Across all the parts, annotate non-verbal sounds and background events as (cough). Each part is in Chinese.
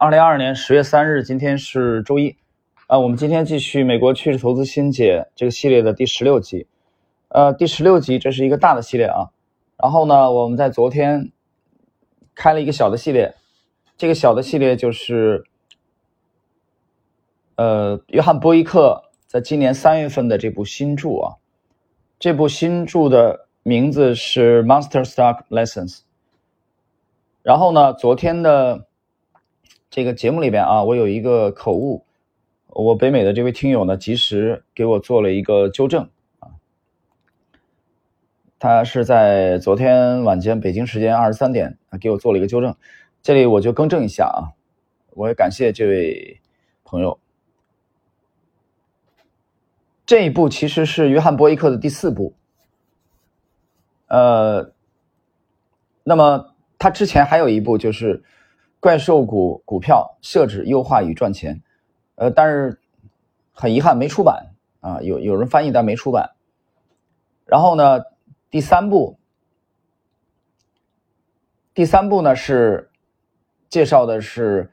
二零二二年十月三日，今天是周一，啊，我们今天继续美国趋势投资新解这个系列的第十六集，呃，第十六集这是一个大的系列啊，然后呢，我们在昨天开了一个小的系列，这个小的系列就是，呃，约翰波伊克在今年三月份的这部新著啊，这部新著的名字是《Monster Stock Lessons》，然后呢，昨天的。这个节目里边啊，我有一个口误，我北美的这位听友呢，及时给我做了一个纠正啊。他是在昨天晚间北京时间二十三点啊，给我做了一个纠正，这里我就更正一下啊。我也感谢这位朋友。这一部其实是约翰波伊克的第四部，呃，那么他之前还有一部就是。怪兽股股票设置优化与赚钱，呃，但是很遗憾没出版啊，有有人翻译但没出版。然后呢，第三步，第三步呢是介绍的是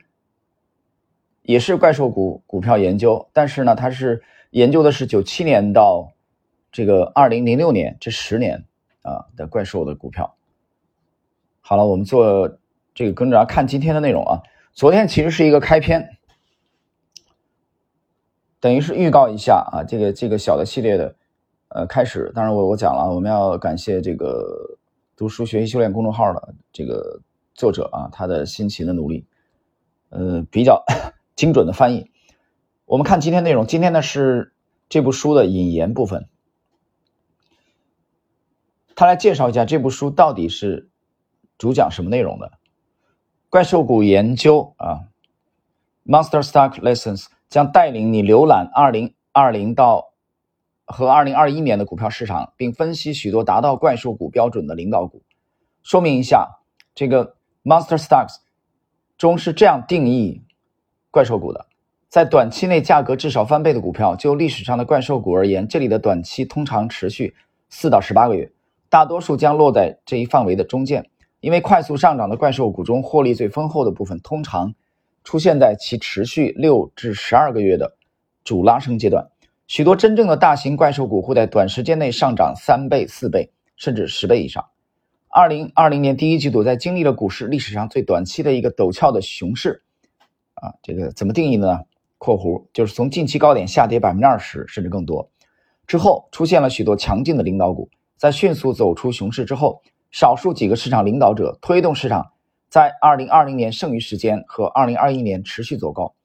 也是怪兽股股票研究，但是呢，它是研究的是九七年到这个二零零六年这十年啊的怪兽的股票。好了，我们做。这个跟着看今天的内容啊，昨天其实是一个开篇，等于是预告一下啊，这个这个小的系列的呃开始。当然我我讲了，我们要感谢这个读书学习修炼公众号的这个作者啊，他的辛勤的努力，呃，比较 (laughs) 精准的翻译。我们看今天内容，今天呢是这部书的引言部分，他来介绍一下这部书到底是主讲什么内容的。怪兽股研究啊，Monster Stock Lessons 将带领你浏览2020到和2021年的股票市场，并分析许多达到怪兽股标准的领导股。说明一下，这个 Monster Stocks 中是这样定义怪兽股的：在短期内价格至少翻倍的股票。就历史上的怪兽股而言，这里的短期通常持续四到十八个月，大多数将落在这一范围的中间。因为快速上涨的怪兽股中，获利最丰厚的部分通常出现在其持续六至十二个月的主拉升阶段。许多真正的大型怪兽股会在短时间内上涨三倍、四倍，甚至十倍以上。二零二零年第一季度，在经历了股市历史上最短期的一个陡峭的熊市，啊，这个怎么定义呢？（括弧就是从近期高点下跌百分之二十甚至更多之后，出现了许多强劲的领导股，在迅速走出熊市之后。少数几个市场领导者推动市场在2020年剩余时间和2021年持续走高，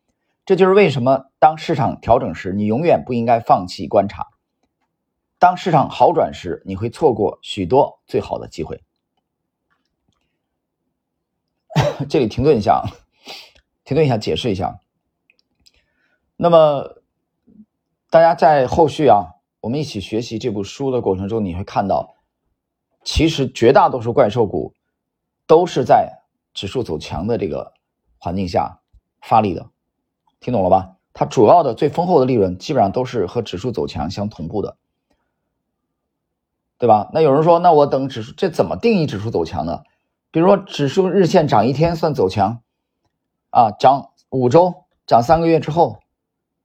这就是为什么当市场调整时，你永远不应该放弃观察。当市场好转时，你会错过许多最好的机会。(coughs) 这里停顿一下，停顿一下，解释一下。那么，大家在后续啊，我们一起学习这部书的过程中，你会看到。其实绝大多数怪兽股都是在指数走强的这个环境下发力的，听懂了吧？它主要的最丰厚的利润基本上都是和指数走强相同步的，对吧？那有人说，那我等指数，这怎么定义指数走强呢？比如说，指数日线涨一天算走强啊？涨五周、涨三个月之后，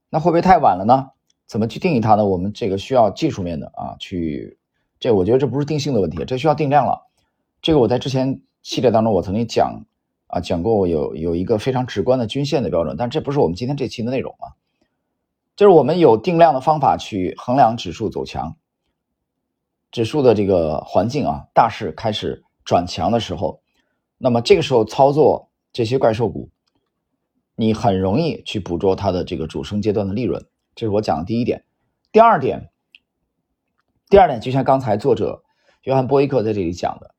那会不会太晚了呢？怎么去定义它呢？我们这个需要技术面的啊去。这我觉得这不是定性的问题，这需要定量了。这个我在之前系列当中我曾经讲啊讲过，我有有一个非常直观的均线的标准，但这不是我们今天这期的内容啊。就是我们有定量的方法去衡量指数走强，指数的这个环境啊，大势开始转强的时候，那么这个时候操作这些怪兽股，你很容易去捕捉它的这个主升阶段的利润。这是我讲的第一点，第二点。第二点，就像刚才作者约翰波伊克在这里讲的，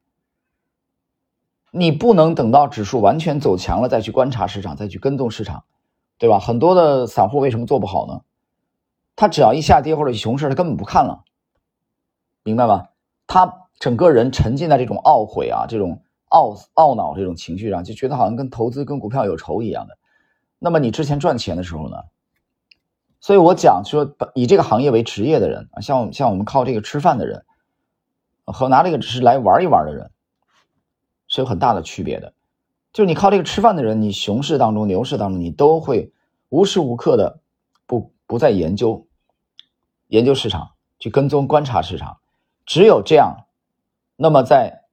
你不能等到指数完全走强了再去观察市场，再去跟踪市场，对吧？很多的散户为什么做不好呢？他只要一下跌或者熊市，他根本不看了，明白吗？他整个人沉浸在这种懊悔啊、这种懊懊恼这种情绪上，就觉得好像跟投资、跟股票有仇一样的。那么你之前赚钱的时候呢？所以我讲说，以这个行业为职业的人啊，像像我们靠这个吃饭的人，和拿这个只是来玩一玩的人，是有很大的区别的。就是你靠这个吃饭的人，你熊市当中、牛市当中，你都会无时无刻的不不在研究研究市场，去跟踪观察市场。只有这样，那么在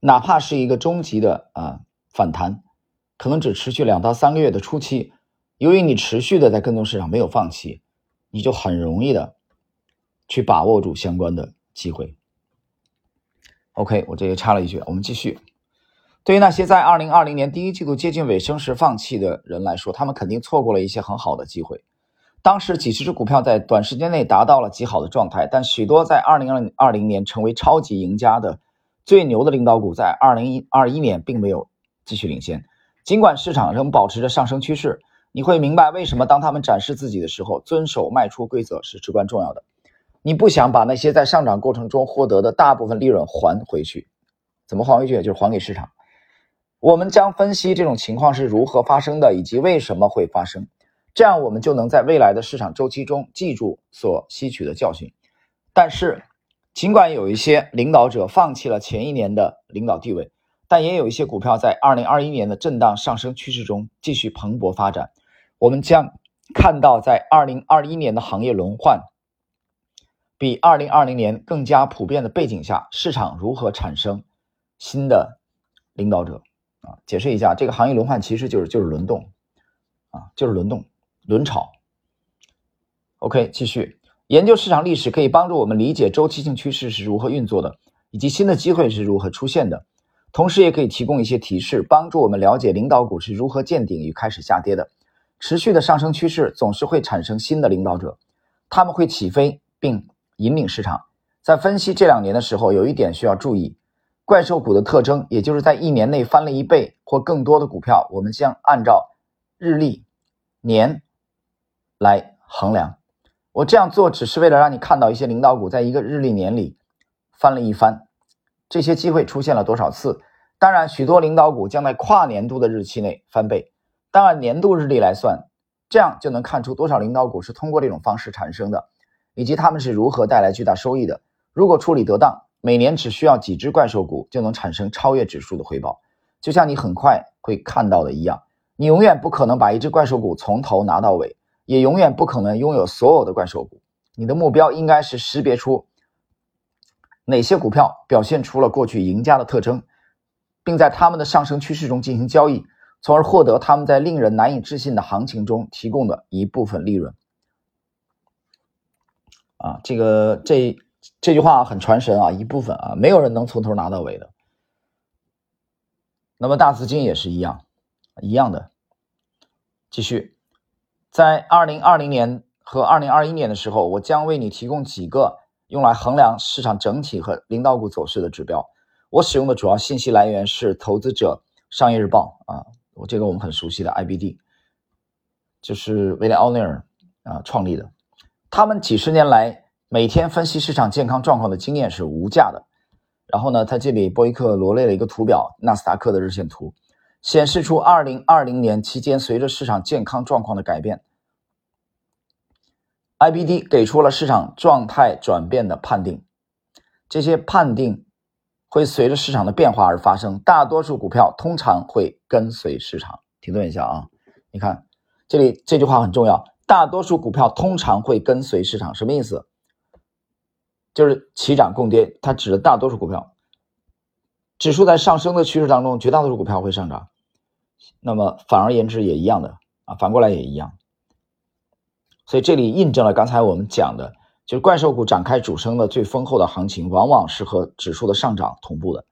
哪怕是一个终极的啊反弹，可能只持续两到三个月的初期，由于你持续的在跟踪市场，没有放弃，你就很容易的去把握住相关的机会。OK，我这里插了一句，我们继续。对于那些在二零二零年第一季度接近尾声时放弃的人来说，他们肯定错过了一些很好的机会。当时几十只股票在短时间内达到了极好的状态，但许多在二零二零年成为超级赢家的最牛的领导股，在二零二一年并没有继续领先。尽管市场仍保持着上升趋势，你会明白为什么当他们展示自己的时候，遵守卖出规则是至关重要的。你不想把那些在上涨过程中获得的大部分利润还回去，怎么还回去？就是还给市场。我们将分析这种情况是如何发生的，以及为什么会发生，这样我们就能在未来的市场周期中记住所吸取的教训。但是，尽管有一些领导者放弃了前一年的领导地位，但也有一些股票在2021年的震荡上升趋势中继续蓬勃发展。我们将看到，在2021年的行业轮换。比二零二零年更加普遍的背景下，市场如何产生新的领导者啊？解释一下，这个行业轮换其实就是就是轮动啊，就是轮动轮炒。OK，继续研究市场历史，可以帮助我们理解周期性趋势是如何运作的，以及新的机会是如何出现的。同时，也可以提供一些提示，帮助我们了解领导股是如何见顶与开始下跌的。持续的上升趋势总是会产生新的领导者，他们会起飞并。引领市场，在分析这两年的时候，有一点需要注意：怪兽股的特征，也就是在一年内翻了一倍或更多的股票，我们将按照日历、年来衡量。我这样做只是为了让你看到一些领导股在一个日历年里翻了一番，这些机会出现了多少次。当然，许多领导股将在跨年度的日期内翻倍。当按年度日历来算，这样就能看出多少领导股是通过这种方式产生的。以及他们是如何带来巨大收益的？如果处理得当，每年只需要几只怪兽股就能产生超越指数的回报。就像你很快会看到的一样，你永远不可能把一只怪兽股从头拿到尾，也永远不可能拥有所有的怪兽股。你的目标应该是识别出哪些股票表现出了过去赢家的特征，并在他们的上升趋势中进行交易，从而获得他们在令人难以置信的行情中提供的一部分利润。啊，这个这这句话很传神啊，一部分啊，没有人能从头拿到尾的。那么大资金也是一样，一样的。继续，在二零二零年和二零二一年的时候，我将为你提供几个用来衡量市场整体和领导股走势的指标。我使用的主要信息来源是《投资者商业日报》啊，我这个我们很熟悉的 IBD，就是威廉奥尼尔啊创立的。他们几十年来每天分析市场健康状况的经验是无价的。然后呢，他这里波伊克罗列了一个图表，纳斯达克的日线图，显示出2020年期间随着市场健康状况的改变，IBD 给出了市场状态转变的判定。这些判定会随着市场的变化而发生，大多数股票通常会跟随市场。停顿一下啊，你看这里这句话很重要。大多数股票通常会跟随市场，什么意思？就是齐涨共跌，它指的大多数股票。指数在上升的趋势当中，绝大多数股票会上涨。那么反而言之也一样的啊，反过来也一样。所以这里印证了刚才我们讲的，就是怪兽股展开主升的最丰厚的行情，往往是和指数的上涨同步的。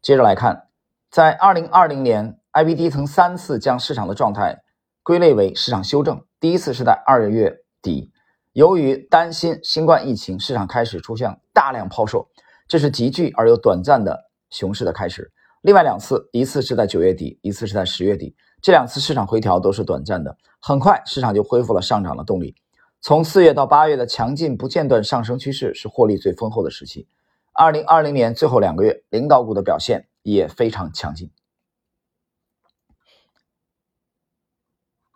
接着来看，在二零二零年，IBD 曾三次将市场的状态归类为市场修正。第一次是在二月底，由于担心新冠疫情，市场开始出现大量抛售，这是急剧而又短暂的熊市的开始。另外两次，一次是在九月底，一次是在十月底，这两次市场回调都是短暂的，很快市场就恢复了上涨的动力。从四月到八月的强劲不间断上升趋势是获利最丰厚的时期。二零二零年最后两个月，领导股的表现也非常强劲。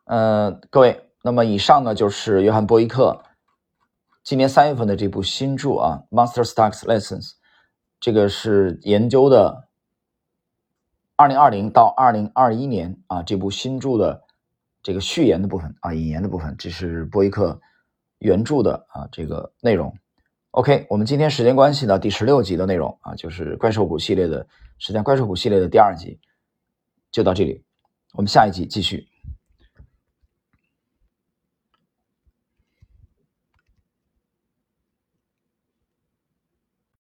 呃，各位。那么以上呢，就是约翰波伊克今年三月份的这部新著啊，《Monster Stocks Lessons》，这个是研究的二零二零到二零二一年啊这部新著的这个序言的部分啊引言的部分，这是波伊克原著的啊这个内容。OK，我们今天时间关系呢，第十六集的内容啊，就是怪兽谷系列的，实际上怪兽谷系列的第二集就到这里，我们下一集继续。